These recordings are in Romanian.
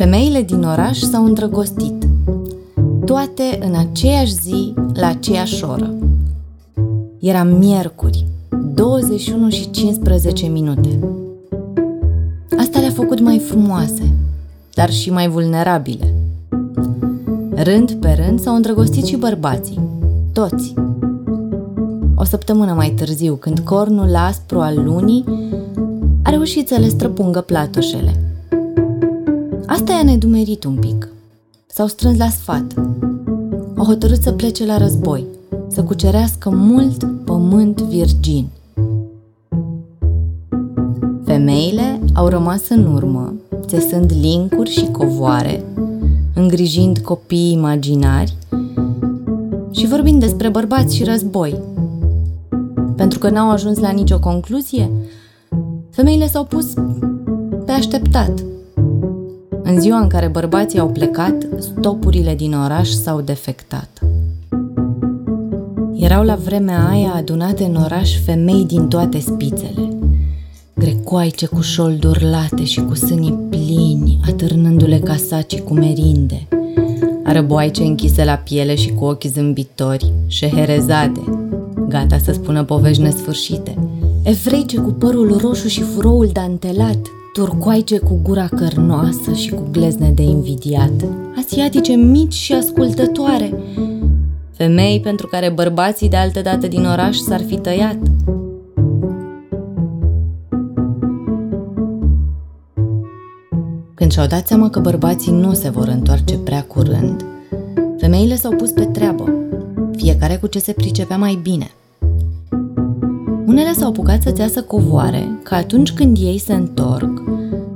Femeile din oraș s-au îndrăgostit. Toate în aceeași zi, la aceeași oră. Era miercuri, 21 și 15 minute. Asta le-a făcut mai frumoase, dar și mai vulnerabile. Rând pe rând s-au îndrăgostit și bărbații, toți. O săptămână mai târziu, când cornul aspru al lunii a reușit să le străpungă platoșele. Asta i-a nedumerit un pic. S-au strâns la sfat. Au hotărât să plece la război, să cucerească mult pământ virgin. Femeile au rămas în urmă, țesând lincuri și covoare, îngrijind copii imaginari și vorbind despre bărbați și război. Pentru că n-au ajuns la nicio concluzie, femeile s-au pus pe așteptat. În ziua în care bărbații au plecat, stopurile din oraș s-au defectat. Erau la vremea aia adunate în oraș femei din toate spițele. Grecoaice cu șolduri late și cu sânii plini, atârnându-le ca saci cu merinde. Arăboaice închise la piele și cu ochi zâmbitori, șeherezade, gata să spună povești nesfârșite. Evreice cu părul roșu și furoul dantelat, turcoaice cu gura cărnoasă și cu glezne de invidiat, asiatice mici și ascultătoare, femei pentru care bărbații de altă dată din oraș s-ar fi tăiat. Când și-au dat seama că bărbații nu se vor întoarce prea curând, femeile s-au pus pe treabă, fiecare cu ce se pricepea mai bine. Unele s-au apucat să țeasă covoare, ca atunci când ei se întorc,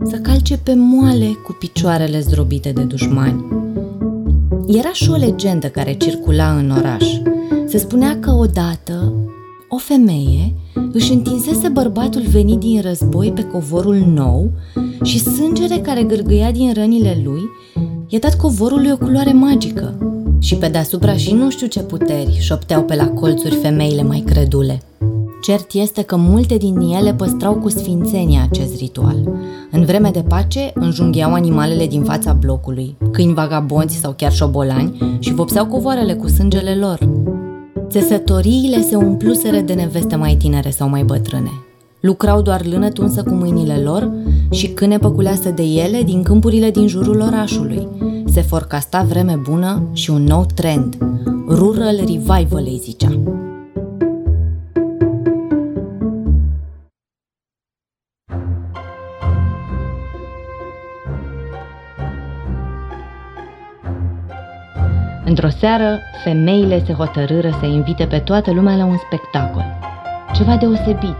să calce pe moale cu picioarele zdrobite de dușmani. Era și o legendă care circula în oraș. Se spunea că odată o femeie își întinsese bărbatul venit din război pe covorul nou și sângele care gârgâia din rănile lui i-a dat covorului o culoare magică. Și pe deasupra și nu știu ce puteri șopteau pe la colțuri femeile mai credule. Cert este că multe din ele păstrau cu sfințenia acest ritual. În vreme de pace, înjungheau animalele din fața blocului, câini vagabonți sau chiar șobolani și vopseau covoarele cu sângele lor. Țesătoriile se umpluseră de neveste mai tinere sau mai bătrâne. Lucrau doar lână tunsă cu mâinile lor și câne păculeasă de ele din câmpurile din jurul orașului. Se forcasta vreme bună și un nou trend. Rural Revival îi zicea. Într-o seară, femeile se hotărâră să invite pe toată lumea la un spectacol. Ceva deosebit,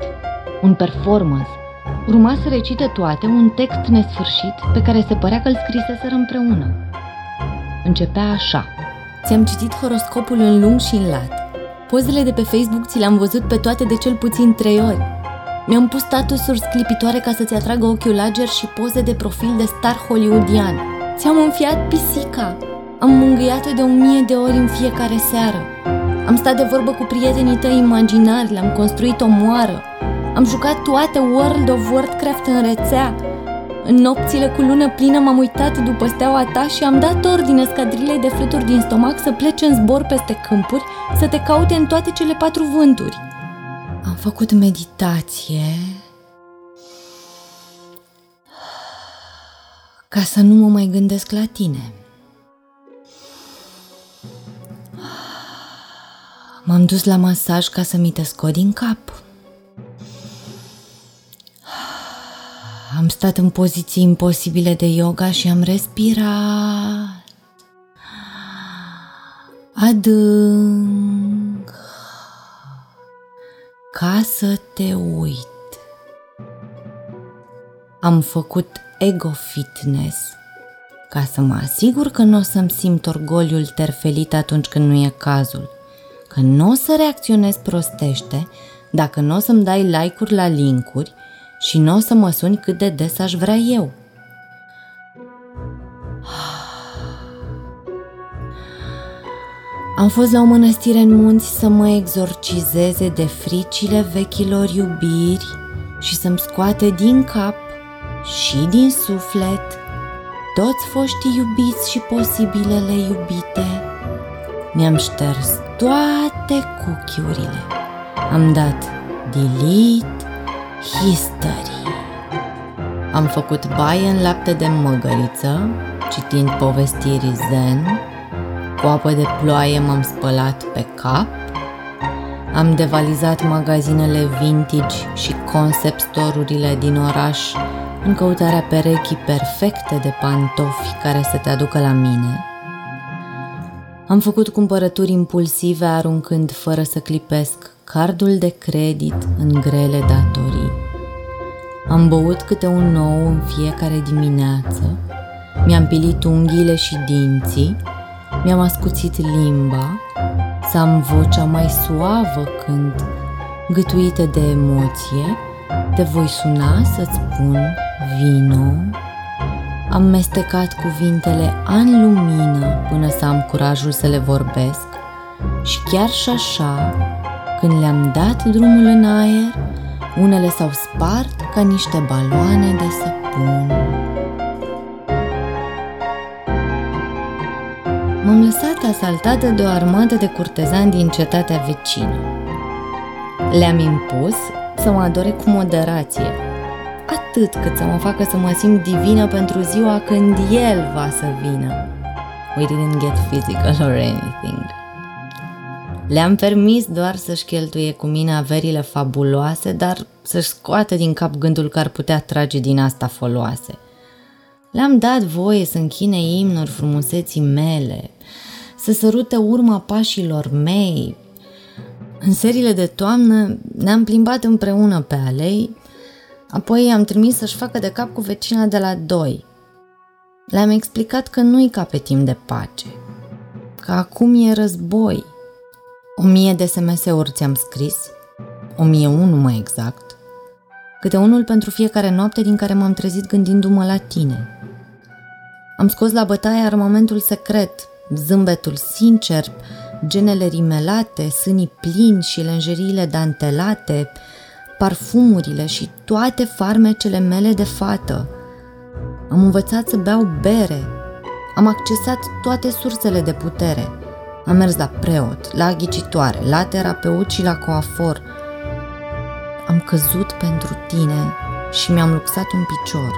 un performance. Urma să recite toate un text nesfârșit pe care se părea că îl scriseseră împreună. Începea așa. Ți-am citit horoscopul în lung și în lat. Pozele de pe Facebook ți le-am văzut pe toate de cel puțin trei ori. Mi-am pus statusuri sclipitoare ca să-ți atragă ochiul lager și poze de profil de star hollywoodian. Ți-am înfiat pisica, am mângâiat-o de o mie de ori în fiecare seară. Am stat de vorbă cu prietenii tăi imaginari, le-am construit o moară. Am jucat toate World of Warcraft în rețea. În nopțile cu lună plină m-am uitat după steaua ta și am dat ordine scadrilei de fluturi din stomac să plece în zbor peste câmpuri, să te caute în toate cele patru vânturi. Am făcut meditație ca să nu mă mai gândesc la tine. M-am dus la masaj ca să mi te scot din cap. Am stat în poziții imposibile de yoga și am respirat. Adânc. Ca să te uit. Am făcut ego fitness ca să mă asigur că nu o să-mi simt orgoliul terfelit atunci când nu e cazul că nu o să reacționez prostește dacă nu o să-mi dai like-uri la linkuri și nu o să mă suni cât de des aș vrea eu. Am fost la o mănăstire în munți să mă exorcizeze de fricile vechilor iubiri și să-mi scoate din cap și din suflet toți foștii iubiți și posibilele iubite. Mi-am șters toate cuchiurile. Am dat delete history. Am făcut baie în lapte de măgăriță, citind povestiri zen. Cu apă de ploaie m-am spălat pe cap. Am devalizat magazinele vintage și concept store-urile din oraș în căutarea perechii perfecte de pantofi care să te aducă la mine. Am făcut cumpărături impulsive aruncând fără să clipesc cardul de credit în grele datorii. Am băut câte un nou în fiecare dimineață, mi-am pilit unghiile și dinții, mi-am ascuțit limba, să am vocea mai suavă când, gătuită de emoție, te voi suna să-ți spun vino. Am mestecat cuvintele an lumină până să am curajul să le vorbesc și chiar și așa, când le-am dat drumul în aer, unele s-au spart ca niște baloane de săpun. M-am lăsat asaltată de o armată de curtezani din cetatea vecină. Le-am impus să mă adore cu moderație, atât cât să mă facă să mă simt divină pentru ziua când el va să vină. We didn't get physical or anything. Le-am permis doar să-și cheltuie cu mine averile fabuloase, dar să-și scoată din cap gândul că ar putea trage din asta foloase. Le-am dat voie să închine imnuri frumuseții mele, să sărute urma pașilor mei. În serile de toamnă ne-am plimbat împreună pe alei, apoi am trimis să-și facă de cap cu vecina de la doi. Le-am explicat că nu-i ca pe timp de pace, că acum e război. O mie de SMS-uri ți-am scris, o mie unu mai exact, câte unul pentru fiecare noapte din care m-am trezit gândindu-mă la tine. Am scos la bătaie armamentul secret, zâmbetul sincer, genele rimelate, sânii plini și lenjeriile dantelate, parfumurile și toate farmecele mele de fată. Am învățat să beau bere. Am accesat toate sursele de putere. Am mers la preot, la ghicitoare, la terapeut și la coafor. Am căzut pentru tine și mi-am luxat un picior.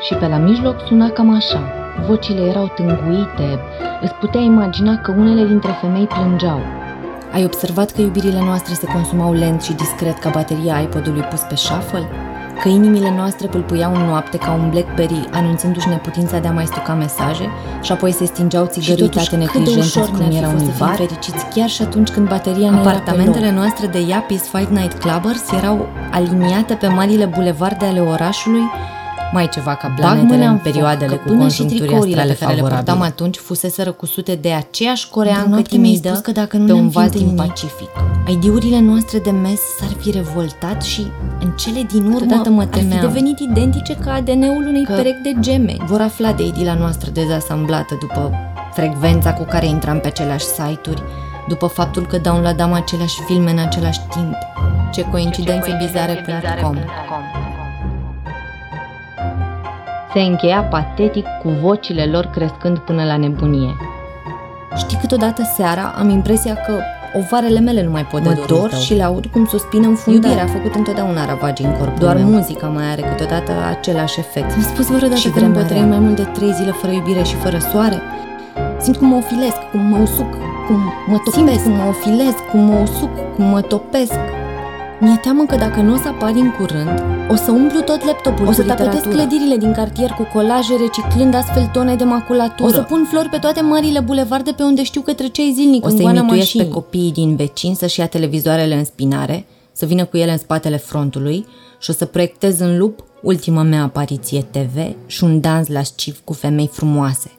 Și pe la mijloc suna cam așa. Vocile erau tânguite, îți putea imagina că unele dintre femei plângeau. Ai observat că iubirile noastre se consumau lent și discret ca bateria iPod-ului pus pe shuffle? Că inimile noastre pâlpâiau în noapte ca un Blackberry anunțându-și neputința de a mai stoca mesaje și apoi se stingeau țigăritate neglijente cum era un bar? fericiți chiar și atunci când bateria ne Apartamentele noastre de Yappies Fight Night Clubbers erau aliniate pe marile bulevarde ale orașului mai ceva ca planetele în perioadele cu conjuncturi astrale pe care le purtam atunci fusese răcusute de aceeași coreancă timidă spus că dacă nu pe un val din Pacific. Aidiurile noastre de mes s-ar fi revoltat și în cele din urmă mă ar fi devenit identice ca ADN-ul unei perechi de gemeni. Vor afla de idila noastră dezasamblată după frecvența cu care intram pe aceleași site-uri, după faptul că downloadam aceleași filme în același timp. Ce coincidențe bizare.com se încheia patetic cu vocile lor crescând până la nebunie. Știi, câteodată seara am impresia că ovarele mele nu mai pot de dor și le aud cum suspină în fundare. Iubirea a făcut întotdeauna ravagii în corpul Doar meu. muzica mai are câteodată același efect. Mi-a spus vreodată și că îmbătrâni mai mult de trei zile fără iubire și fără soare. Simt cum mă ofilesc, cum mă usuc, cum mă topesc. Simt cum mă ofilesc, cum mă usuc, cum mă topesc. Mi-e teamă că dacă nu o să apar în curând, o să umplu tot laptopul O să tapetez clădirile din cartier cu colaje, reciclând astfel tone de maculatură. O să pun flori pe toate marile bulevarde pe unde știu că treceai zilnic O să imituiesc pe copiii din vecini să-și ia televizoarele în spinare, să vină cu ele în spatele frontului și o să proiectez în lup ultima mea apariție TV și un dans lasciv cu femei frumoase.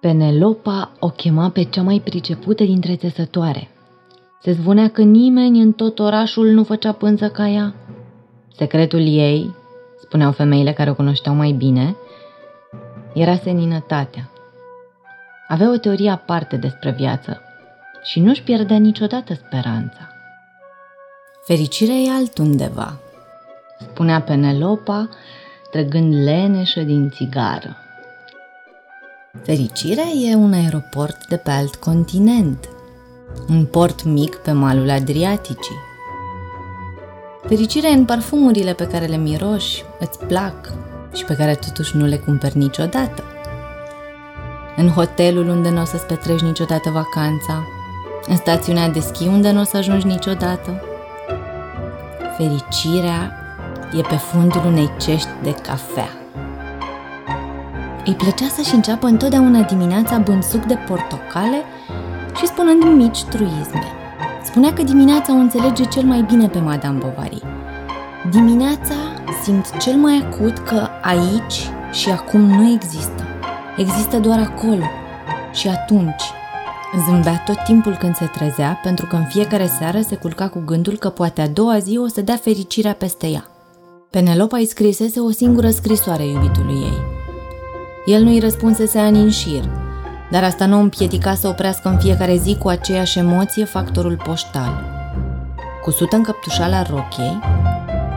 Penelopa o chema pe cea mai pricepută dintre țesătoare. Se zvonea că nimeni în tot orașul nu făcea pânză ca ea. Secretul ei, spuneau femeile care o cunoșteau mai bine, era seninătatea. Avea o teorie aparte despre viață și nu-și pierdea niciodată speranța. Fericirea e altundeva, spunea Penelopa, trăgând leneșă din țigară. Fericirea e un aeroport de pe alt continent, un port mic pe malul Adriaticii. Fericirea e în parfumurile pe care le miroși, îți plac și pe care totuși nu le cumperi niciodată. În hotelul unde nu o să-ți petreci niciodată vacanța, în stațiunea de schi unde nu o să ajungi niciodată. Fericirea e pe fundul unei cești de cafea. Îi plăcea să-și înceapă întotdeauna dimineața bând suc de portocale și spunând mici truisme. Spunea că dimineața o înțelege cel mai bine pe Madame Bovary. Dimineața simt cel mai acut că aici și acum nu există. Există doar acolo și atunci. Zâmbea tot timpul când se trezea, pentru că în fiecare seară se culca cu gândul că poate a doua zi o să dea fericirea peste ea. Penelopa îi scrisese o singură scrisoare iubitului ei. El nu-i răspunsese ani în șir, dar asta nu împiedica să oprească în fiecare zi cu aceeași emoție factorul poștal. Cusută în căptușala rochiei,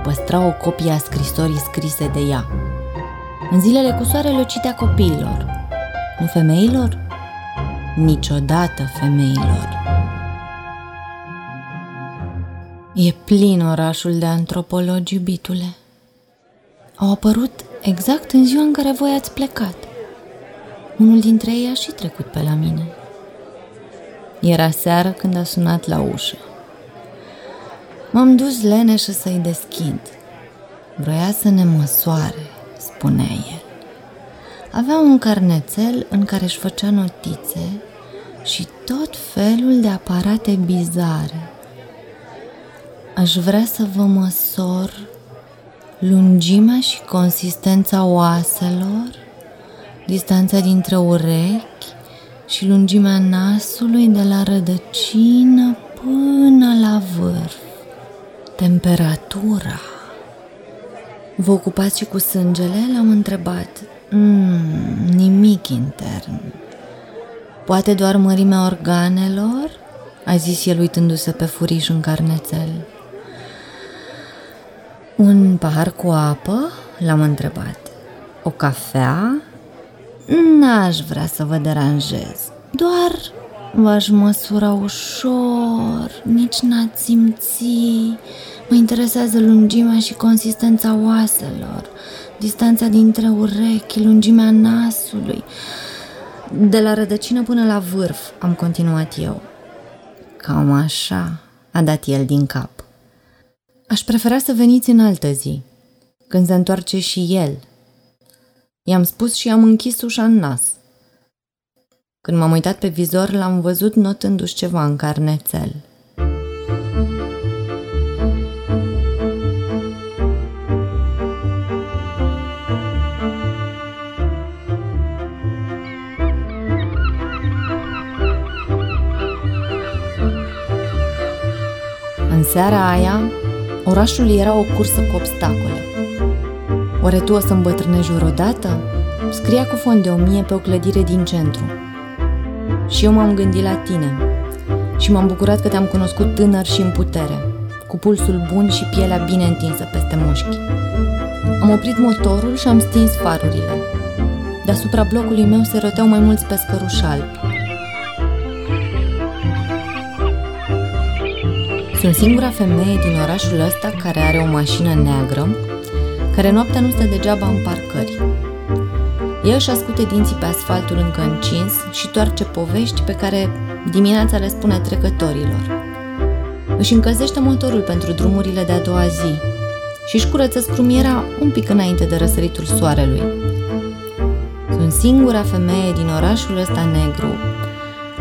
păstra o copie a scrisorii scrise de ea. În zilele cu soarele o citea copiilor, nu femeilor? Niciodată femeilor. E plin orașul de antropologi, iubitule. Au apărut exact în ziua în care voi ați plecat. Unul dintre ei a și trecut pe la mine. Era seară când a sunat la ușă. M-am dus leneșă să-i deschid. Vroia să ne măsoare, spunea el. Avea un carnețel în care își făcea notițe și tot felul de aparate bizare. Aș vrea să vă măsor lungimea și consistența oaselor, distanța dintre urechi și lungimea nasului de la rădăcină până la vârf. Temperatura. Vă ocupați și cu sângele? L-am întrebat. Mm, nimic intern. Poate doar mărimea organelor? A zis el uitându-se pe furiș în carnețel. Un pahar cu apă? L-am întrebat. O cafea? N-aș vrea să vă deranjez. Doar v-aș măsura ușor, nici n-ați simți. Mă interesează lungimea și consistența oaselor, distanța dintre urechi, lungimea nasului. De la rădăcină până la vârf, am continuat eu. Cam așa, a dat el din cap. Aș prefera să veniți în altă zi, când se întoarce și el. I-am spus și am închis ușa în nas. Când m-am uitat pe vizor, l-am văzut notându-și ceva în carnețel – În seara aia, orașul era o cursă cu obstacole. Oare tu o să îmbătrânești vreodată? Scria cu fond de o mie pe o clădire din centru. Și eu m-am gândit la tine și m-am bucurat că te-am cunoscut tânăr și în putere, cu pulsul bun și pielea bine întinsă peste mușchi. Am oprit motorul și am stins farurile. Deasupra blocului meu se roteau mai mulți pescăruși albi. Sunt singura femeie din orașul ăsta care are o mașină neagră, care noaptea nu stă degeaba în parcări. Ea își ascute dinții pe asfaltul încă încins și toarce povești pe care dimineața le spune trecătorilor. Își încălzește motorul pentru drumurile de a doua zi și își curăță scrumiera un pic înainte de răsăritul soarelui. Sunt singura femeie din orașul ăsta negru,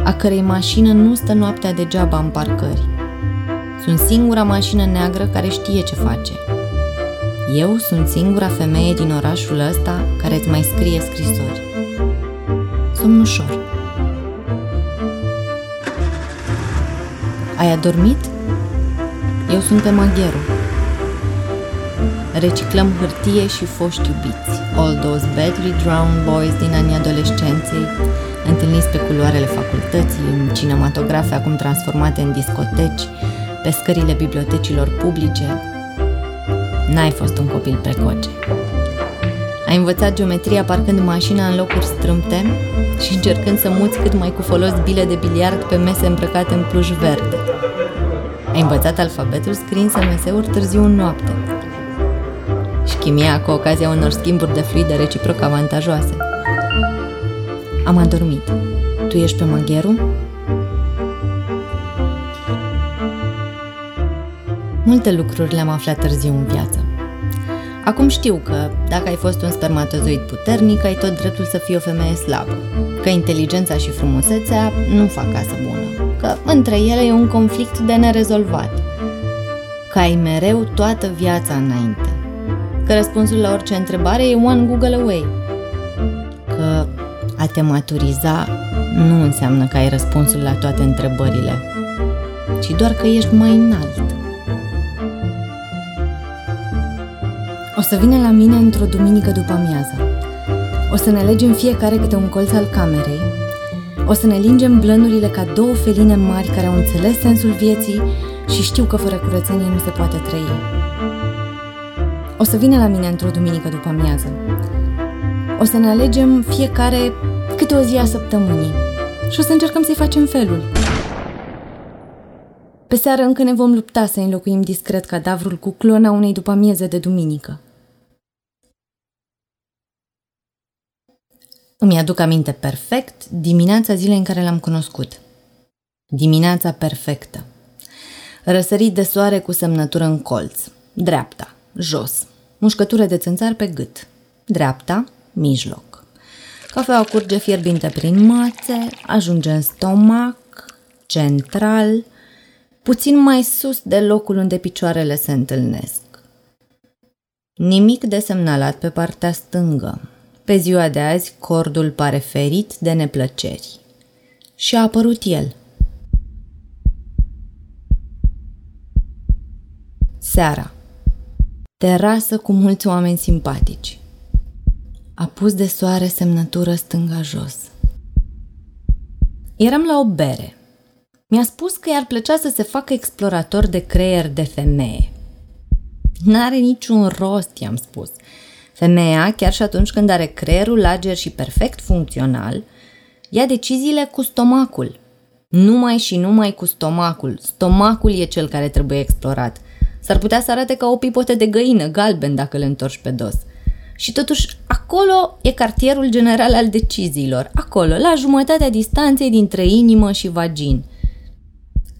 a cărei mașină nu stă noaptea degeaba în parcări. Sunt singura mașină neagră care știe ce face. Eu sunt singura femeie din orașul ăsta care îți mai scrie scrisori. Somn ușor. Ai adormit? Eu sunt pe Magheru. Reciclăm hârtie și foști iubiți, all those badly drowned boys din anii adolescenței, întâlniți pe culoarele facultății, în cinematografe acum transformate în discoteci, pe scările bibliotecilor publice, n-ai fost un copil precoce. Ai învățat geometria parcând mașina în locuri strâmte și încercând să muți cât mai cu folos bile de biliard pe mese îmbrăcate în pluș verde. Ai învățat alfabetul scriind SMS-uri târziu în noapte. Și chimia cu ocazia unor schimburi de fluide reciproc avantajoase. Am adormit. Tu ești pe magheru? Multe lucruri le-am aflat târziu în viață. Acum știu că, dacă ai fost un spermatozoid puternic, ai tot dreptul să fii o femeie slabă, că inteligența și frumusețea nu fac casă bună, că între ele e un conflict de nerezolvat, că ai mereu toată viața înainte, că răspunsul la orice întrebare e one Google away, că a te maturiza nu înseamnă că ai răspunsul la toate întrebările, ci doar că ești mai înalt. Să vină la mine într-o duminică după amiază. O să ne legem fiecare câte un colț al camerei. O să ne lingem blănurile ca două feline mari care au înțeles sensul vieții și știu că fără curățenie nu se poate trăi. O să vină la mine într-o duminică după amiază. O să ne alegem fiecare câte o zi a săptămânii și o să încercăm să-i facem felul. Pe seară încă ne vom lupta să înlocuim discret cadavrul cu clona unei după amieze de duminică. Îmi aduc aminte perfect dimineața zilei în care l-am cunoscut. Dimineața perfectă. Răsărit de soare cu semnătură în colț. Dreapta, jos. Mușcătură de țânțar pe gât. Dreapta, mijloc. Cafeaua curge fierbinte prin mațe, ajunge în stomac, central, puțin mai sus de locul unde picioarele se întâlnesc. Nimic de semnalat pe partea stângă. Pe ziua de azi, cordul pare ferit de neplăceri. Și a apărut el. Seara. Terasă cu mulți oameni simpatici. A pus de soare semnătură stânga jos. Eram la o bere. Mi-a spus că i-ar plăcea să se facă explorator de creier de femeie. N-are niciun rost, i-am spus. Femeia, chiar și atunci când are creierul lager și perfect funcțional, ia deciziile cu stomacul. Numai și numai cu stomacul. Stomacul e cel care trebuie explorat. S-ar putea să arate ca o pipote de găină galben dacă le întorci pe dos. Și totuși, acolo e cartierul general al deciziilor. Acolo, la jumătatea distanței dintre inimă și vagin.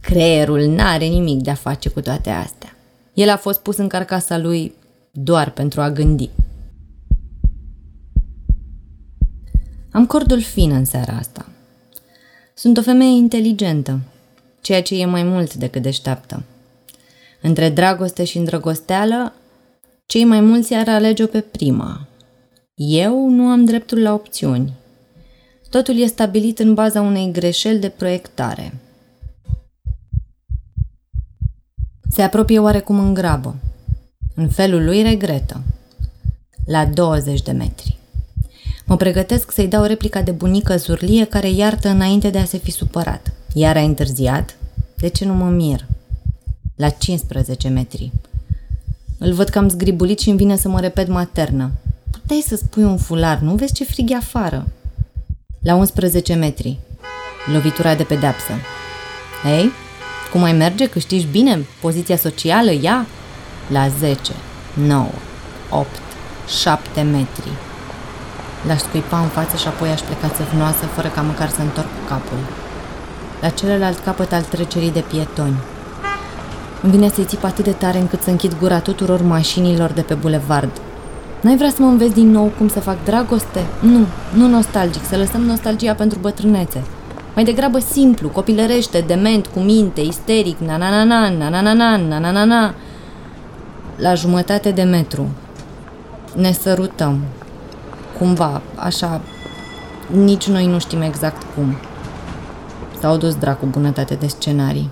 Creierul n-are nimic de a face cu toate astea. El a fost pus în carcasa lui doar pentru a gândi. Am cordul fin în seara asta. Sunt o femeie inteligentă, ceea ce e mai mult decât deșteaptă. Între dragoste și îndrăgosteală, cei mai mulți ar alege-o pe prima. Eu nu am dreptul la opțiuni. Totul e stabilit în baza unei greșeli de proiectare. Se apropie oarecum în grabă. În felul lui regretă. La 20 de metri. Mă pregătesc să-i dau replica de bunică zurlie care iartă înainte de a se fi supărat. Iar a întârziat? De ce nu mă mir? La 15 metri. Îl văd cam zgribulit și îmi vine să mă repet maternă. Puteai să spui un fular, nu vezi ce frig e afară? La 11 metri. Lovitura de pedeapsă. Ei, cum mai merge? Câștigi bine? Poziția socială? Ia? La 10, 9, 8, 7 metri. L-aș scuipa în față și apoi aș pleca țăvnoasă fără ca măcar să întorc capul. La celălalt capăt al trecerii de pietoni. Îmi vine să-i țip atât de tare încât să închid gura tuturor mașinilor de pe bulevard. N-ai vrea să mă înveți din nou cum să fac dragoste? Nu, nu nostalgic, să lăsăm nostalgia pentru bătrânețe. Mai degrabă simplu, copilărește, dement, cu minte, isteric, na na na na na na na na na na na na La jumătate de metru. Ne sărutăm, cumva, așa, nici noi nu știm exact cum. S-au dus dracu bunătate de scenarii.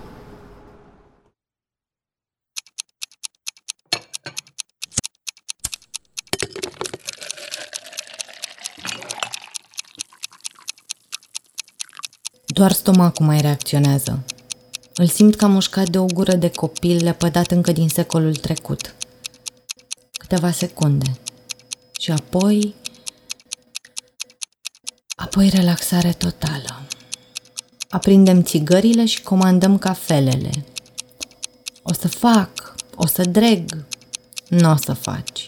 Doar stomacul mai reacționează. Îl simt ca mușcat de o gură de copil lepădat încă din secolul trecut. Câteva secunde. Și apoi... Apoi relaxare totală. Aprindem țigările și comandăm cafelele. O să fac, o să dreg. Nu o să faci.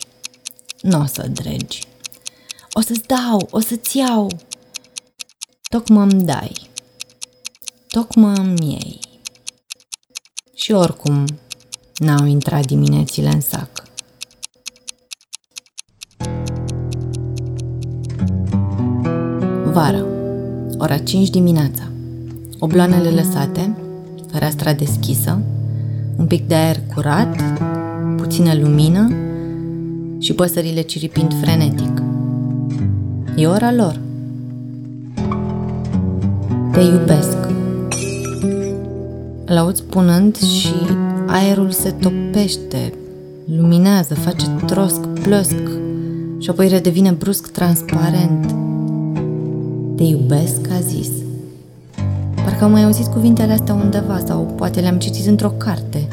Nu o să dregi. O să-ți dau, o să-ți iau. Tocmai îmi dai. Tocmai îmi iei. Și oricum, n-au intrat diminețile în sac. Vara, ora 5 dimineața. Obloanele lăsate, fereastra deschisă, un pic de aer curat, puțină lumină și păsările ciripind frenetic. E ora lor. Te iubesc. Îl aud spunând și aerul se topește, luminează, face trosc, plosc și apoi redevine brusc transparent. Te iubesc, a zis. Parcă am mai auzit cuvintele astea undeva sau poate le-am citit într-o carte.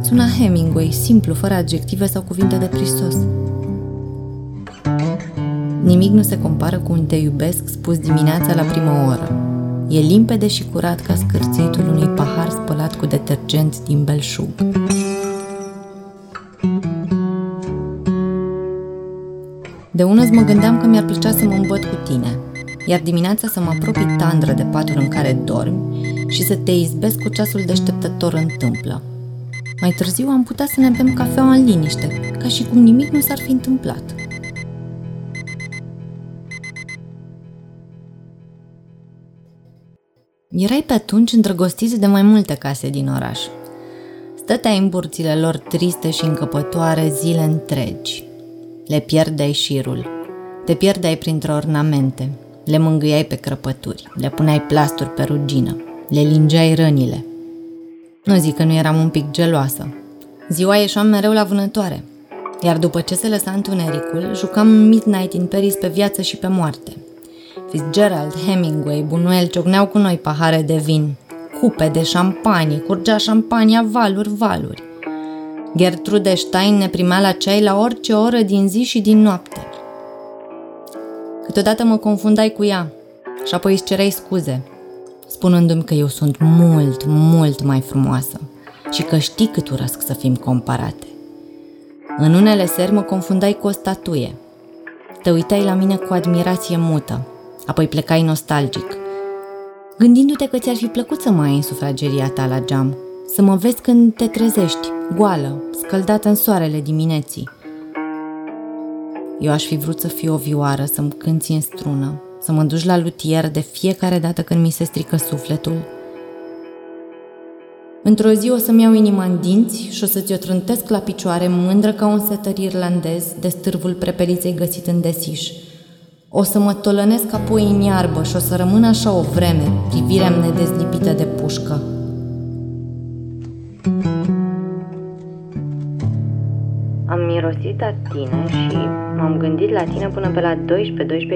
Sună Hemingway, simplu, fără adjective sau cuvinte de prisos. Nimic nu se compară cu un te iubesc spus dimineața la prima oră. E limpede și curat ca scârțitul unui pahar spălat cu detergent din belșug. De ună mă gândeam că mi-ar plăcea să mă îmbăt cu tine, iar dimineața să mă apropii tandră de patul în care dormi și să te izbesc cu ceasul deșteptător întâmplă. Mai târziu am putea să ne bem cafeaua în liniște, ca și cum nimic nu s-ar fi întâmplat. Erai pe atunci îndrăgostiți de mai multe case din oraș. Stăteai în burțile lor triste și încăpătoare zile întregi. Le pierdeai șirul. Te pierdeai printre ornamente. Le mângâiai pe crăpături. Le puneai plasturi pe rugină. Le lingeai rănile. Nu zic că nu eram un pic geloasă. Ziua ieșeam mereu la vânătoare. Iar după ce se lăsa întunericul, jucam Midnight in Paris pe viață și pe moarte – Fitzgerald, Hemingway, Bunuel ciocneau cu noi pahare de vin, cupe de șampanie, curgea șampania valuri, valuri. Gertrude Stein ne primea la ceai la orice oră din zi și din noapte. Câteodată mă confundai cu ea și apoi îți cereai scuze, spunându-mi că eu sunt mult, mult mai frumoasă și că știi cât urăsc să fim comparate. În unele seri mă confundai cu o statuie. Te uitai la mine cu admirație mută, apoi plecai nostalgic, gândindu-te că ți-ar fi plăcut să mai ai în sufrageria ta la geam, să mă vezi când te trezești, goală, scăldată în soarele dimineții. Eu aș fi vrut să fiu o vioară, să-mi cânti în strună, să mă duci la lutier de fiecare dată când mi se strică sufletul. Într-o zi o să-mi iau inima în dinți și o să ți-o trântesc la picioare mândră ca un setăr irlandez de stârvul prepeliței găsit în desiș – o să mă tolănesc apoi în iarbă și o să rămân așa o vreme, privirea nedezlipită de pușcă. Mirosit la tine și m-am gândit la tine până pe la 12-12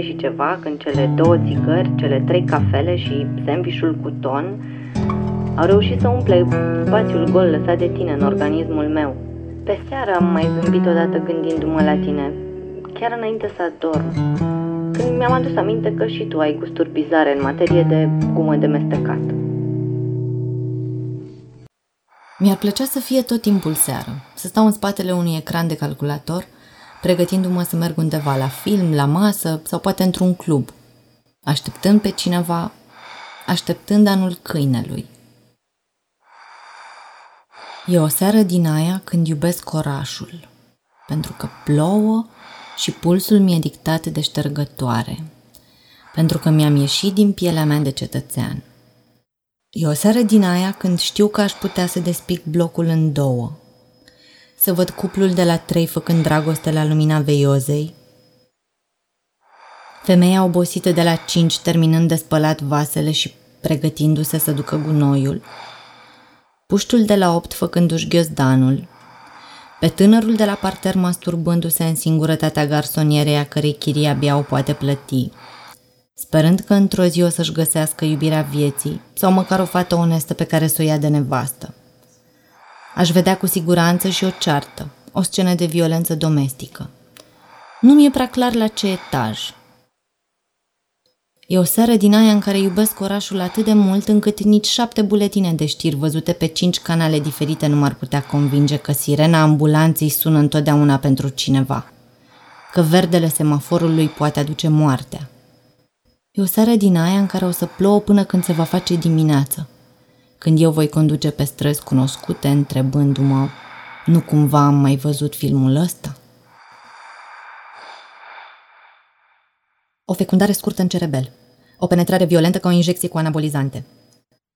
și ceva, când cele două țigări, cele trei cafele și sandvișul cu ton au reușit să umple spațiul gol lăsat de tine în organismul meu. Pe seară am mai zâmbit odată gândindu-mă la tine, chiar înainte să adorm când mi-am adus aminte că și tu ai gusturi bizare în materie de gumă de mestecat. Mi-ar plăcea să fie tot timpul seară, să stau în spatele unui ecran de calculator, pregătindu-mă să merg undeva la film, la masă sau poate într-un club, așteptând pe cineva, așteptând anul câinelui. E o seară din aia când iubesc orașul, pentru că plouă și pulsul mi-e dictat de ștergătoare, pentru că mi-am ieșit din pielea mea de cetățean. E o seară din aia când știu că aș putea să despic blocul în două, să văd cuplul de la trei făcând dragoste la lumina veiozei, femeia obosită de la cinci terminând de spălat vasele și pregătindu-se să ducă gunoiul, puștul de la opt făcându-și ghiozdanul, pe tânărul de la parter masturbându-se în singurătatea garsonierei a cărei chirie abia o poate plăti. Sperând că într-o zi o să-și găsească iubirea vieții sau măcar o fată onestă pe care să o ia de nevastă. Aș vedea cu siguranță și o ceartă, o scenă de violență domestică. Nu mi-e prea clar la ce etaj. E o seară din aia în care iubesc orașul atât de mult încât nici șapte buletine de știri văzute pe cinci canale diferite nu m-ar putea convinge că sirena ambulanței sună întotdeauna pentru cineva, că verdele semaforului poate aduce moartea. E o seară din aia în care o să plouă până când se va face dimineață, când eu voi conduce pe străzi cunoscute întrebându-mă, nu cumva am mai văzut filmul ăsta? O fecundare scurtă în cerebel. O penetrare violentă ca o injecție cu anabolizante.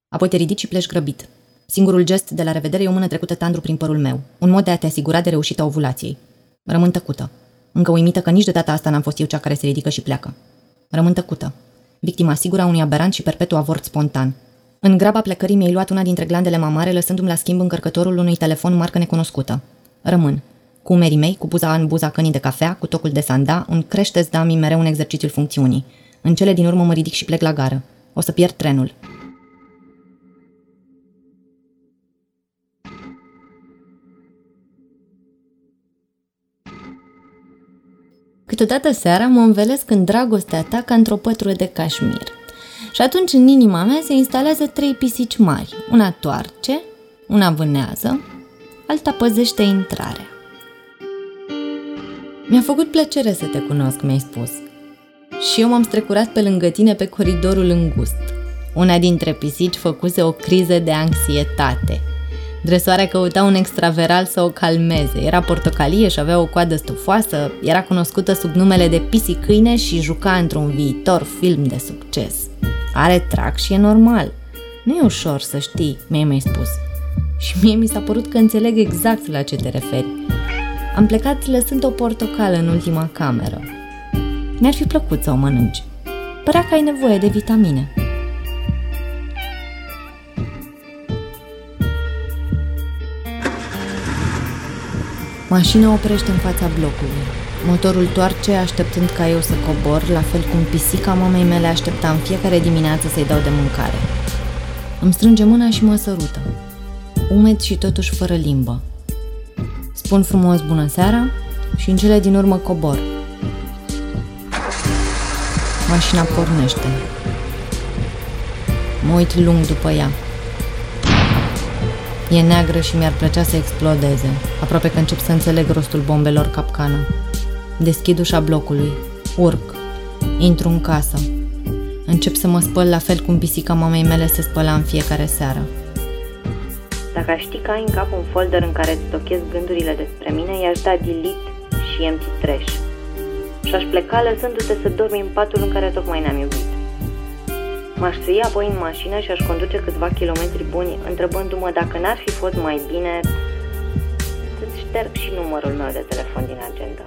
Apoi te ridici și pleci grăbit. Singurul gest de la revedere e o mână trecută tandru prin părul meu. Un mod de a te asigura de reușita ovulației. Rămân tăcută. Încă uimită că nici de data asta n-am fost eu cea care se ridică și pleacă. Rămân tăcută. Victima sigură a unui aberant și perpetu avort spontan. În graba plecării mi-ai luat una dintre glandele mamare, lăsându-mi la schimb încărcătorul unui telefon marcă necunoscută. Rămân. Cu umerii mei, cu buza în buza cănii de cafea, cu tocul de sanda, un crește dami mereu un exercițiul funcțiunii. În cele din urmă mă ridic și plec la gară. O să pierd trenul. Câteodată seara mă învelesc în dragostea ta ca într-o pătură de cașmir. Și atunci în inima mea se instalează trei pisici mari. Una toarce, una vânează, alta păzește intrarea. Mi-a făcut plăcere să te cunosc, mi-ai spus. Și eu m-am strecurat pe lângă tine pe coridorul îngust. Una dintre pisici făcuse o criză de anxietate. Dresoarea căuta un extraveral să o calmeze. Era portocalie și avea o coadă stufoasă, era cunoscută sub numele de pisicâine și juca într-un viitor film de succes. Are trac și e normal. Nu e ușor să știi, mi-ai mai spus. Și mie mi s-a părut că înțeleg exact la ce te referi. Am plecat lăsând o portocală în ultima cameră. Mi-ar fi plăcut să o mănânci. Părea că ai nevoie de vitamine. Mașina oprește în fața blocului. Motorul toarce așteptând ca eu să cobor, la fel cum pisica mamei mele aștepta în fiecare dimineață să-i dau de mâncare. Îmi strânge mâna și mă sărută. Umed și totuși fără limbă. Spun frumos bună seara și în cele din urmă cobor. Mașina pornește. Mă uit lung după ea. E neagră și mi-ar plăcea să explodeze, aproape că încep să înțeleg rostul bombelor capcană. Deschid ușa blocului, urc, intru în casă. Încep să mă spăl la fel cum pisica mamei mele se spăla în fiecare seară. Dacă aș ști că ai în cap un folder în care îți stochez gândurile despre mine, i-aș da delete și empty trash. Și aș pleca lăsându-te să dormi în patul în care tocmai ne-am iubit. M-aș sui apoi în mașină și aș conduce câțiva kilometri buni, întrebându-mă dacă n-ar fi fost mai bine să-ți șterg și numărul meu de telefon din agenda.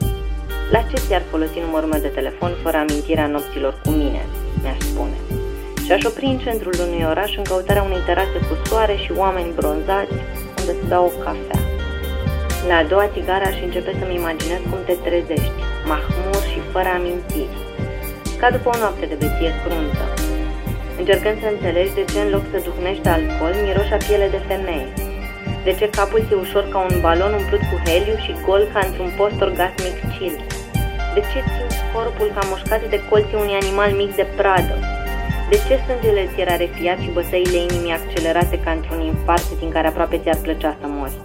La ce ți-ar folosi numărul meu de telefon fără amintirea nopților cu mine, mi-aș spune. Și aș opri în centrul unui oraș în căutarea unei terase cu soare și oameni bronzați unde să beau o cafea. La a doua țigară aș începe să-mi imaginez cum te trezești, mahmur și fără amintiri, ca după o noapte de beție cruntă, încercând să înțelegi de ce în loc să duhnești alcool, miroși a piele de femeie, de ce capul ți ușor ca un balon umplut cu heliu și gol ca într-un post orgasmic chill, de ce simți corpul ca mușcat de colții unui animal mic de pradă, de ce sângele ți era refiat și bătăile inimii accelerate ca într-un infart din care aproape ți-ar plăcea să mori?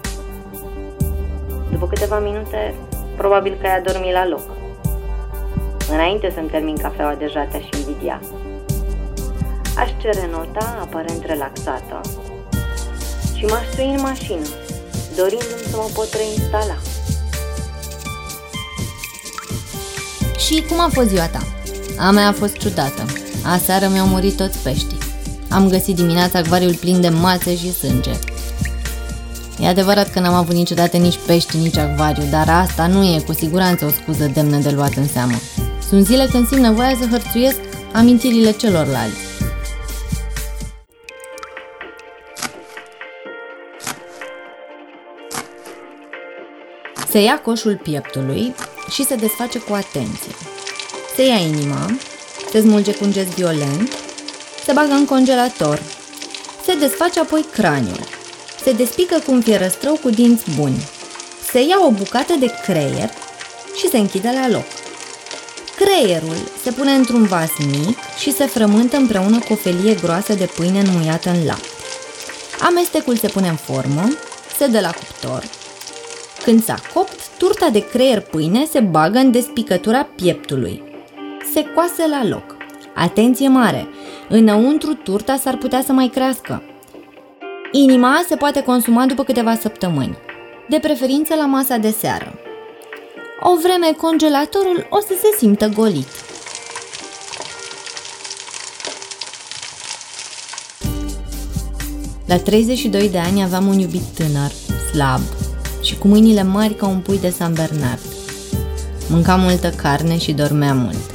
După câteva minute, probabil că ai adormit la loc. Înainte să-mi termin cafeaua deja te-aș invidia. Aș cere nota, aparent relaxată, și m-aș sui în mașină, dorindu-mi să mă pot reinstala. Și cum a fost ziua ta? A mea a fost ciudată. Aseară mi-au murit toți peștii. Am găsit dimineața acvariul plin de mațe și sânge. E adevărat că n-am avut niciodată nici pești, nici acvariu, dar asta nu e cu siguranță o scuză demnă de luat în seamă. Sunt zile când simt nevoia să hărțuiesc amintirile celorlalți. Se ia coșul pieptului și se desface cu atenție. Se ia inima, se smulge cu un gest violent, se bagă în congelator, se desface apoi craniul, se despică cu un fierăstrău cu dinți buni, se ia o bucată de creier și se închide la loc. Creierul se pune într-un vas mic și se frământă împreună cu o felie groasă de pâine înmuiată în lapte. Amestecul se pune în formă, se dă la cuptor. Când s-a copt, turta de creier pâine se bagă în despicătura pieptului. Se coase la loc. Atenție mare! Înăuntru turta s-ar putea să mai crească. Inima se poate consuma după câteva săptămâni, de preferință la masa de seară. O vreme congelatorul o să se simtă golit. La 32 de ani aveam un iubit tânăr, slab și cu mâinile mari ca un pui de San Bernard. Mâncam multă carne și dormea mult.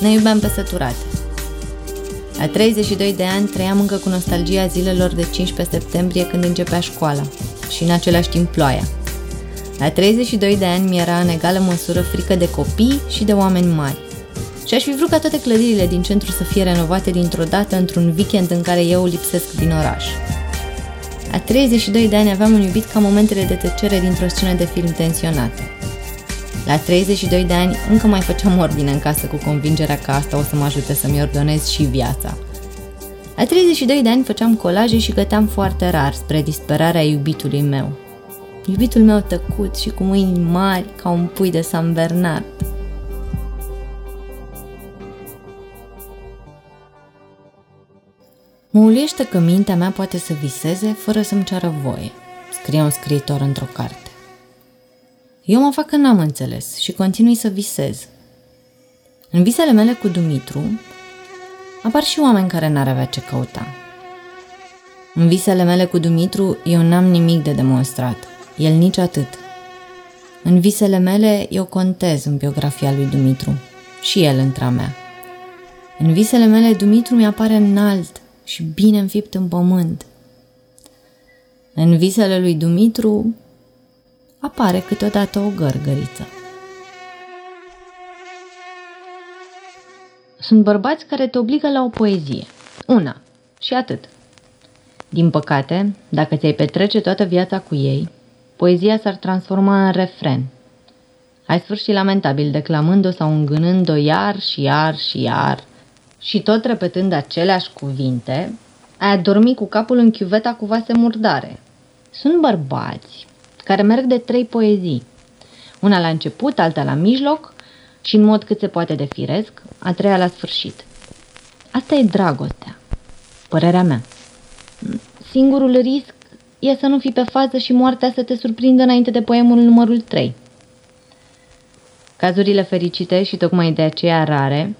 Ne iubeam pe săturate. La 32 de ani trăiam încă cu nostalgia zilelor de 15 septembrie când începea școala și în același timp ploaia. La 32 de ani mi era în egală măsură frică de copii și de oameni mari. Și aș fi vrut ca toate clădirile din centru să fie renovate dintr-o dată într-un weekend în care eu lipsesc din oraș. La 32 de ani aveam un iubit ca momentele de tăcere dintr-o scenă de film tensionată. La 32 de ani încă mai făceam ordine în casă cu convingerea că asta o să mă ajute să-mi ordonez și viața. La 32 de ani făceam colaje și găteam foarte rar spre disperarea iubitului meu. Iubitul meu tăcut și cu mâini mari ca un pui de San Bernard. Mă uluiește că mintea mea poate să viseze fără să-mi ceară voie, scrie un scriitor într-o carte. Eu mă fac că n-am înțeles și continui să visez. În visele mele cu Dumitru apar și oameni care n-ar avea ce căuta. În visele mele cu Dumitru eu n-am nimic de demonstrat, el nici atât. În visele mele eu contez în biografia lui Dumitru și el între mea. În visele mele Dumitru mi-apare înalt și bine înfipt în pământ. În visele lui Dumitru apare câteodată o gărgăriță. Sunt bărbați care te obligă la o poezie. Una. Și atât. Din păcate, dacă ți-ai petrece toată viața cu ei, poezia s-ar transforma în refren. Ai sfârșit lamentabil declamând-o sau îngânând-o iar și iar și iar și tot repetând aceleași cuvinte, ai adormit cu capul în chiuveta cu vase murdare. Sunt bărbați care merg de trei poezii. Una la început, alta la mijloc și în mod cât se poate de firesc, a treia la sfârșit. Asta e dragostea, părerea mea. Singurul risc e să nu fii pe fază și moartea să te surprindă înainte de poemul numărul 3. Cazurile fericite și tocmai de aceea rare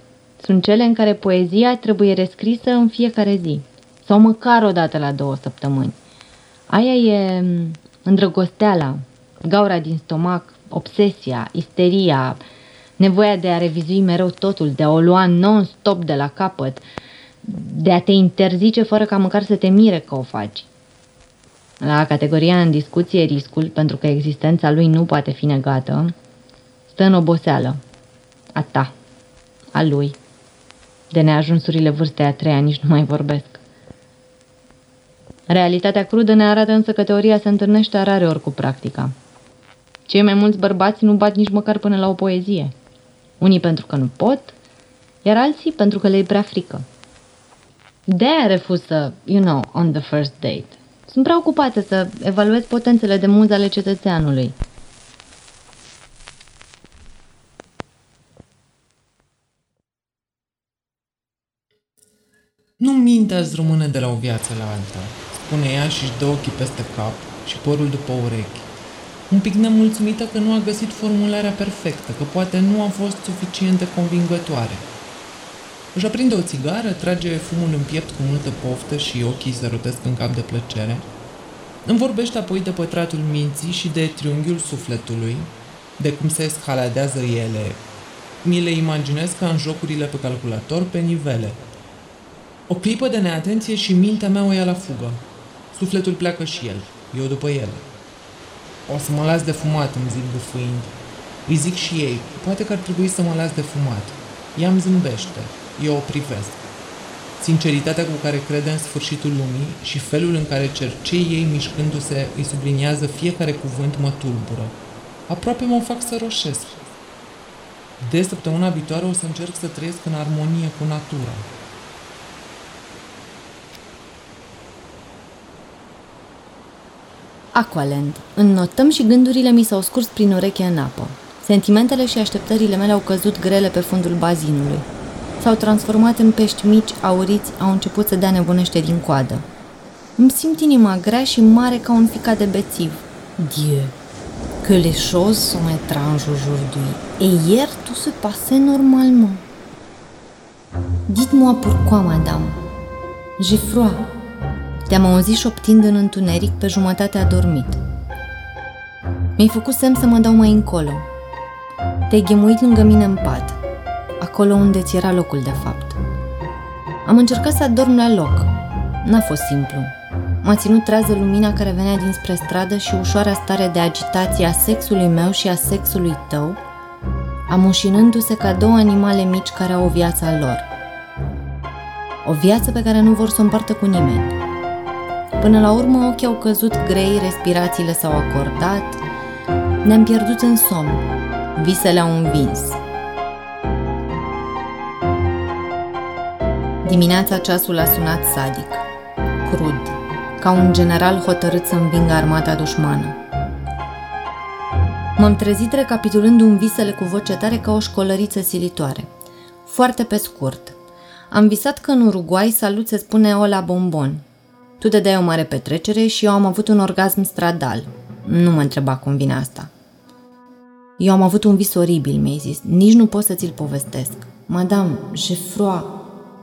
sunt cele în care poezia trebuie rescrisă în fiecare zi sau măcar o dată la două săptămâni. Aia e îndrăgosteala, gaura din stomac, obsesia, isteria, nevoia de a revizui mereu totul, de a o lua non-stop de la capăt, de a te interzice fără ca măcar să te mire că o faci. La categoria în discuție riscul, pentru că existența lui nu poate fi negată, stă în oboseală. A ta, a lui. De neajunsurile vârstei a treia nici nu mai vorbesc. Realitatea crudă ne arată însă că teoria se întâlnește ori cu practica. Cei mai mulți bărbați nu bat nici măcar până la o poezie. Unii pentru că nu pot, iar alții pentru că le e prea frică. De-aia refuz să, you know, on the first date. Sunt prea ocupată să evaluez potențele de muză ale cetățeanului. Nu mintea îți rămâne de la o viață la alta, spune ea și își dă ochii peste cap și părul după urechi. Un pic nemulțumită că nu a găsit formularea perfectă, că poate nu a fost suficient de convingătoare. Își aprinde o țigară, trage fumul în piept cu multă poftă și ochii se rotesc în cap de plăcere. Îmi vorbește apoi de pătratul minții și de triunghiul sufletului, de cum se escaladează ele. Mi le imaginez ca în jocurile pe calculator pe nivele. O clipă de neatenție și mintea mea o ia la fugă. Sufletul pleacă și el, eu după el. O să mă las de fumat, îmi zic bufuind. Îi zic și ei, poate că ar trebui să mă las de fumat. Ea îmi zâmbește. eu o privesc. Sinceritatea cu care crede în sfârșitul lumii și felul în care cercei ei mișcându-se îi subliniază fiecare cuvânt mă tulbură. Aproape mă fac să roșesc. De săptămâna viitoare o să încerc să trăiesc în armonie cu natura. Aqualand. Înnotăm și gândurile mi s-au scurs prin ureche în apă. Sentimentele și așteptările mele au căzut grele pe fundul bazinului. S-au transformat în pești mici, auriți, au început să dea nebunește din coadă. Îmi simt inima grea și mare ca un ficat de bețiv. Dieu, que les choses sont étranges aujourd'hui. Et hier, tout se passait normalement. Dites-moi pourquoi, madame. J'ai froid. Te-am auzit șoptind în întuneric pe jumătate adormit. Mi-ai făcut semn să mă dau mai încolo. Te-ai ghemuit lângă mine în pat, acolo unde ți era locul de fapt. Am încercat să adorm la loc. N-a fost simplu. M-a ținut trează lumina care venea dinspre stradă și ușoara stare de agitație a sexului meu și a sexului tău, amușinându-se ca două animale mici care au o viață a lor. O viață pe care nu vor să o împartă cu nimeni. Până la urmă ochii au căzut grei, respirațiile s-au acordat, ne-am pierdut în somn, visele au învins. Dimineața ceasul a sunat sadic, crud, ca un general hotărât să învingă armata dușmană. M-am trezit recapitulând visele cu voce tare ca o școlăriță silitoare. Foarte pe scurt. Am visat că în Uruguay salut se spune Ola Bombon. Tu dai o mare petrecere și eu am avut un orgasm stradal. Nu mă întreba cum vine asta. Eu am avut un vis oribil, mi-ai zis. Nici nu pot să ți-l povestesc. Madame, j'ai froid.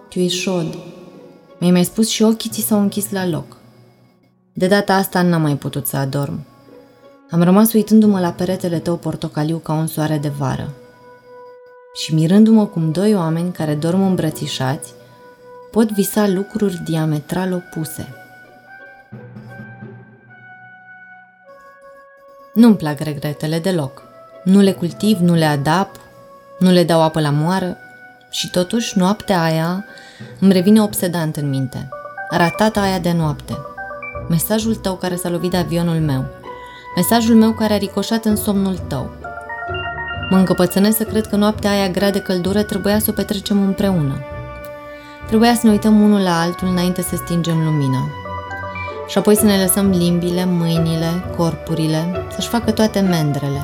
Tu es chaud. Mi-ai mai spus și ochii ți s-au închis la loc. De data asta n-am mai putut să adorm. Am rămas uitându-mă la peretele tău portocaliu ca un soare de vară. Și mirându-mă cum doi oameni care dorm îmbrățișați pot visa lucruri diametral opuse. Nu-mi plac regretele deloc. Nu le cultiv, nu le adap, nu le dau apă la moară și totuși noaptea aia îmi revine obsedant în minte. Ratata aia de noapte. Mesajul tău care s-a lovit de avionul meu. Mesajul meu care a ricoșat în somnul tău. Mă încăpățânesc să cred că noaptea aia grea de căldură trebuia să o petrecem împreună. Trebuia să ne uităm unul la altul înainte să stingem lumina. Și apoi să ne lăsăm limbile, mâinile, corpurile, să-și facă toate mendrele,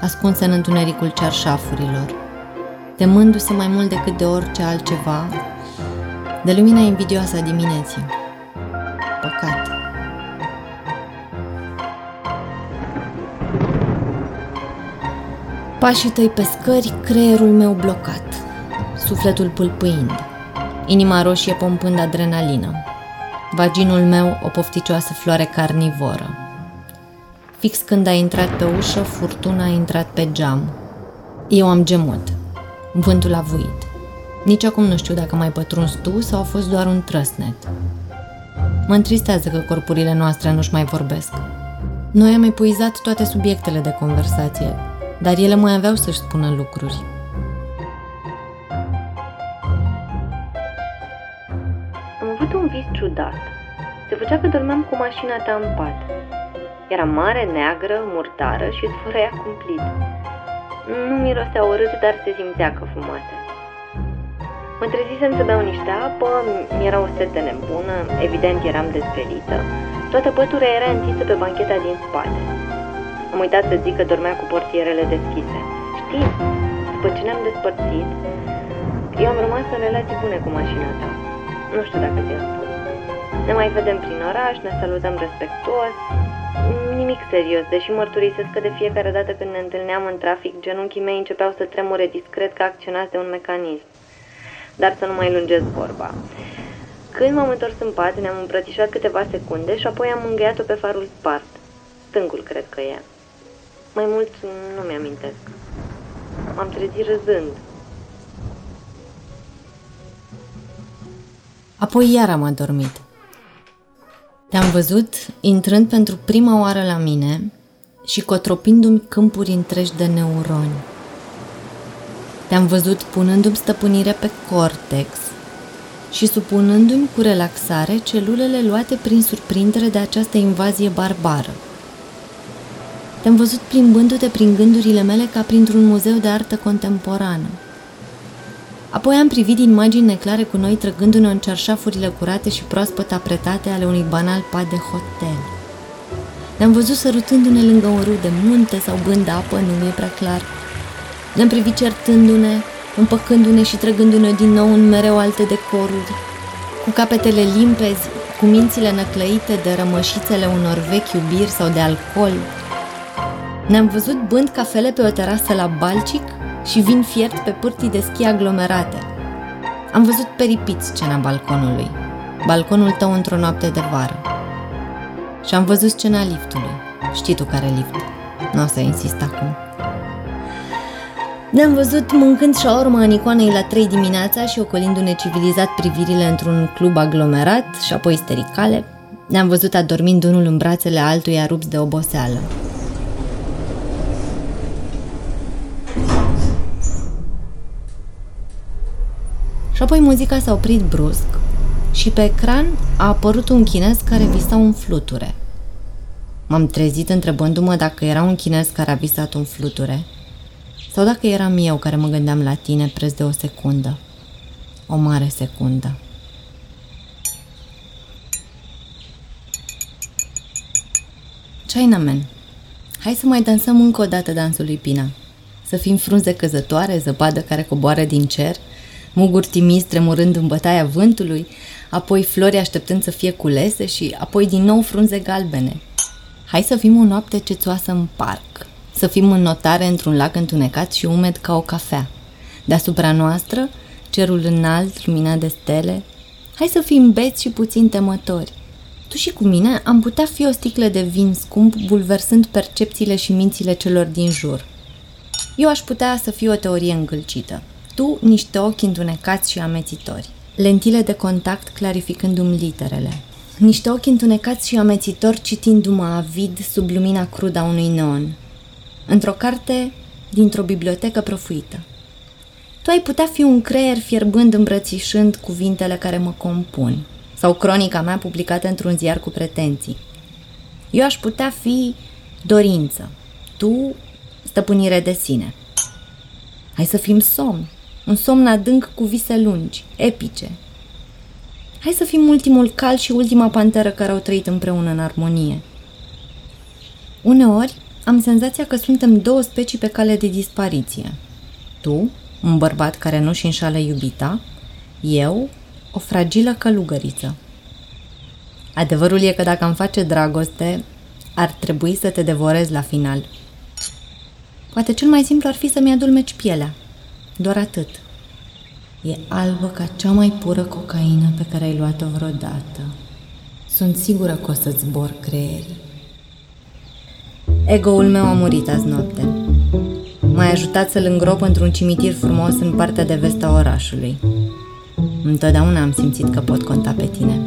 ascunse în întunericul cearșafurilor, temându-se mai mult decât de orice altceva de lumina invidioasă a dimineții. Păcat. Pașii tăi pe scări, creierul meu blocat, sufletul pâlpâind, inima roșie pompând adrenalină, vaginul meu o pofticioasă floare carnivoră. Fix când a intrat pe ușă, furtuna a intrat pe geam. Eu am gemut. Vântul a vuit. Nici acum nu știu dacă mai pătruns tu sau a fost doar un trăsnet. Mă întristează că corpurile noastre nu-și mai vorbesc. Noi am epuizat toate subiectele de conversație, dar ele mai aveau să-și spună lucruri. Ciudat. Se făcea că dormeam cu mașina ta în pat. Era mare, neagră, murdară și sfărăia cumplit. Nu mirosea urât, dar se simțea că frumoase. Mă trezisem să beau niște apă, mi-era o sete nebună, evident eram dezvelită. Toată pătura era întinsă pe bancheta din spate. Am uitat să zic că dormea cu portierele deschise. Știi, după ce ne-am despărțit, eu am rămas în relații bune cu mașina ta. Nu știu dacă ți-am spus. Ne mai vedem prin oraș, ne salutăm respectuos, nimic serios, deși mărturisesc că de fiecare dată când ne întâlneam în trafic, genunchii mei începeau să tremure discret ca acționați de un mecanism. Dar să nu mai lungesc vorba. Când m-am întors în pat, ne-am îmbrățișat câteva secunde și apoi am îngăiat-o pe farul spart. Stângul, cred că e. Mai mult nu mi-amintesc. M-am trezit râzând. Apoi iar am adormit. Te-am văzut intrând pentru prima oară la mine și cotropindu-mi câmpuri întregi de neuroni. Te-am văzut punându-mi stăpânire pe cortex și supunându-mi cu relaxare celulele luate prin surprindere de această invazie barbară. Te-am văzut plimbându-te prin gândurile mele ca printr-un muzeu de artă contemporană. Apoi am privit din imagini neclare cu noi trăgându-ne în cerșafurile curate și proaspăt apretate ale unui banal pat de hotel. Ne-am văzut sărutându-ne lângă un râu de munte sau bând apă, nu mi-e prea clar. Ne-am privit certându-ne, împăcându-ne și trăgându-ne din nou în mereu alte decoruri, cu capetele limpezi, cu mințile năclăite de rămășițele unor vechi iubiri sau de alcool. Ne-am văzut bând cafele pe o terasă la Balcic și vin fiert pe pârtii de schi aglomerate. Am văzut peripit scena balconului, balconul tău într-o noapte de vară. Și am văzut scena liftului. Știi tu care lift. Nu o să insist acum. Ne-am văzut mâncând urmă în icoanei la 3 dimineața și ocolindu-ne civilizat privirile într-un club aglomerat și apoi stericale. Ne-am văzut adormind unul în brațele altuia rupți de oboseală. Apoi muzica s-a oprit brusc și pe ecran a apărut un chinez care visa un fluture. M-am trezit întrebându-mă dacă era un chinez care a visat un fluture sau dacă eram eu care mă gândeam la tine preț de o secundă. O mare secundă. Chinaman, hai să mai dansăm încă o dată dansul lui Pina. Să fim frunze căzătoare, zăpadă care coboară din cer – muguri timizi tremurând în bătaia vântului, apoi flori așteptând să fie culese și apoi din nou frunze galbene. Hai să fim o noapte cețoasă în parc, să fim în notare într-un lac întunecat și umed ca o cafea. Deasupra noastră, cerul înalt, luminat de stele. Hai să fim beți și puțin temători. Tu și cu mine am putea fi o sticlă de vin scump, bulversând percepțiile și mințile celor din jur. Eu aș putea să fiu o teorie îngâlcită, tu niște ochi întunecați și amețitori, lentile de contact clarificându-mi literele, niște ochi întunecați și amețitori citindu-mă avid sub lumina crudă a unui neon, într-o carte dintr-o bibliotecă profuită. Tu ai putea fi un creier fierbând îmbrățișând cuvintele care mă compun, sau cronica mea publicată într-un ziar cu pretenții. Eu aș putea fi dorință, tu stăpânire de sine. Hai să fim somn, un somn adânc cu vise lungi, epice. Hai să fim ultimul cal și ultima panteră care au trăit împreună în armonie. Uneori am senzația că suntem două specii pe cale de dispariție. Tu, un bărbat care nu-și înșală iubita, eu, o fragilă călugăriță. Adevărul e că dacă am face dragoste, ar trebui să te devorez la final. Poate cel mai simplu ar fi să-mi adulmeci pielea – doar atât. E albă ca cea mai pură cocaină pe care ai luat-o vreodată. Sunt sigură că o să-ți zbor creierii. Ego-ul meu a murit azi noapte. M-ai ajutat să-l îngrop într-un cimitir frumos în partea de vest a orașului. Întotdeauna am simțit că pot conta pe tine.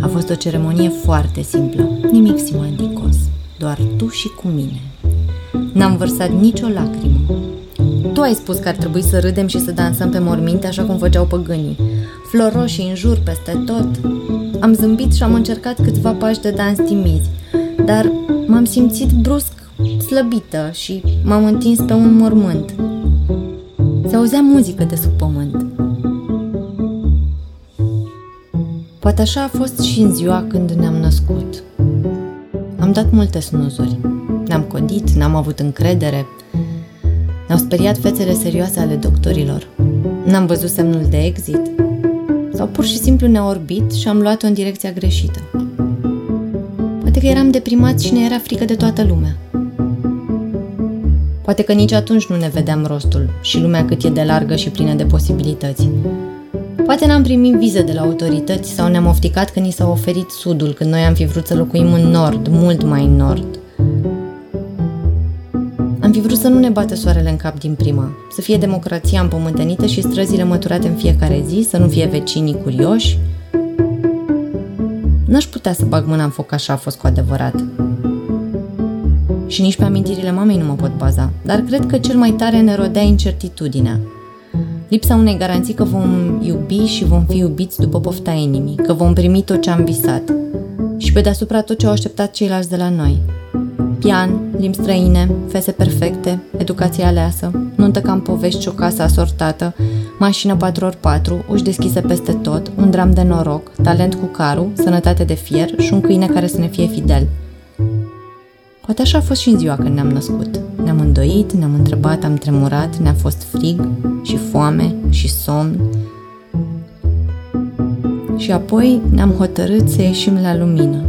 A fost o ceremonie foarte simplă, nimic simandicos, doar tu și cu mine. N-am vărsat nicio lacrimă, tu ai spus că ar trebui să râdem și să dansăm pe morminte așa cum făceau păgânii. Flori roșii în jur peste tot. Am zâmbit și am încercat câțiva pași de dans timizi, dar m-am simțit brusc slăbită și m-am întins pe un mormânt. Se auzea muzică de sub pământ. Poate așa a fost și în ziua când ne-am născut. Am dat multe snuzuri. Ne-am codit, n-am avut încredere, ne-au speriat fețele serioase ale doctorilor. N-am văzut semnul de exit. Sau pur și simplu ne-a orbit și am luat-o în direcția greșită. Poate că eram deprimați și ne era frică de toată lumea. Poate că nici atunci nu ne vedeam rostul și lumea cât e de largă și plină de posibilități. Poate n-am primit viză de la autorități sau ne-am ofticat că ni s-a oferit sudul când noi am fi vrut să locuim în nord, mult mai în nord. Am fi vrut să nu ne bată soarele în cap din prima, să fie democrația împământenită și străzile măturate în fiecare zi, să nu fie vecinii curioși. N-aș putea să bag mâna în foc așa a fost cu adevărat. și nici pe amintirile mamei nu mă pot baza, dar cred că cel mai tare ne rodea incertitudinea. Lipsa unei garanții că vom iubi și vom fi iubiți după pofta inimii, că vom primi tot ce am visat și pe deasupra tot ce au așteptat ceilalți de la noi. Pian, limbi străine, fese perfecte, educație aleasă, nuntă ca în povești și o casă asortată, mașină 4x4, uși deschise peste tot, un dram de noroc, talent cu carul, sănătate de fier și un câine care să ne fie fidel – Poate așa a fost și în ziua când ne-am născut. Ne-am îndoit, ne-am întrebat, am tremurat, ne-a fost frig și foame și somn. Și apoi ne-am hotărât să ieșim la lumină.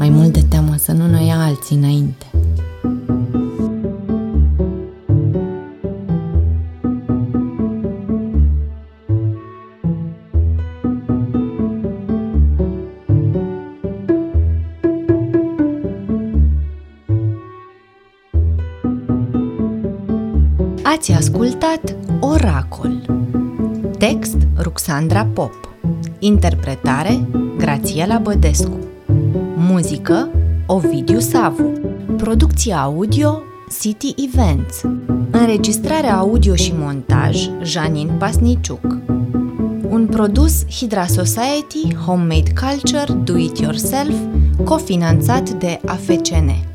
Mai mult de teamă să nu ne ia alții înainte. Ați ascultat Oracol. Text Ruxandra Pop. Interpretare Grațiela Bădescu Muzică Ovidiu Savu. Producție audio City Events. Înregistrare audio și montaj Janin Pasniciuc. Un produs Hydra Society Homemade Culture Do It Yourself cofinanțat de AFCN.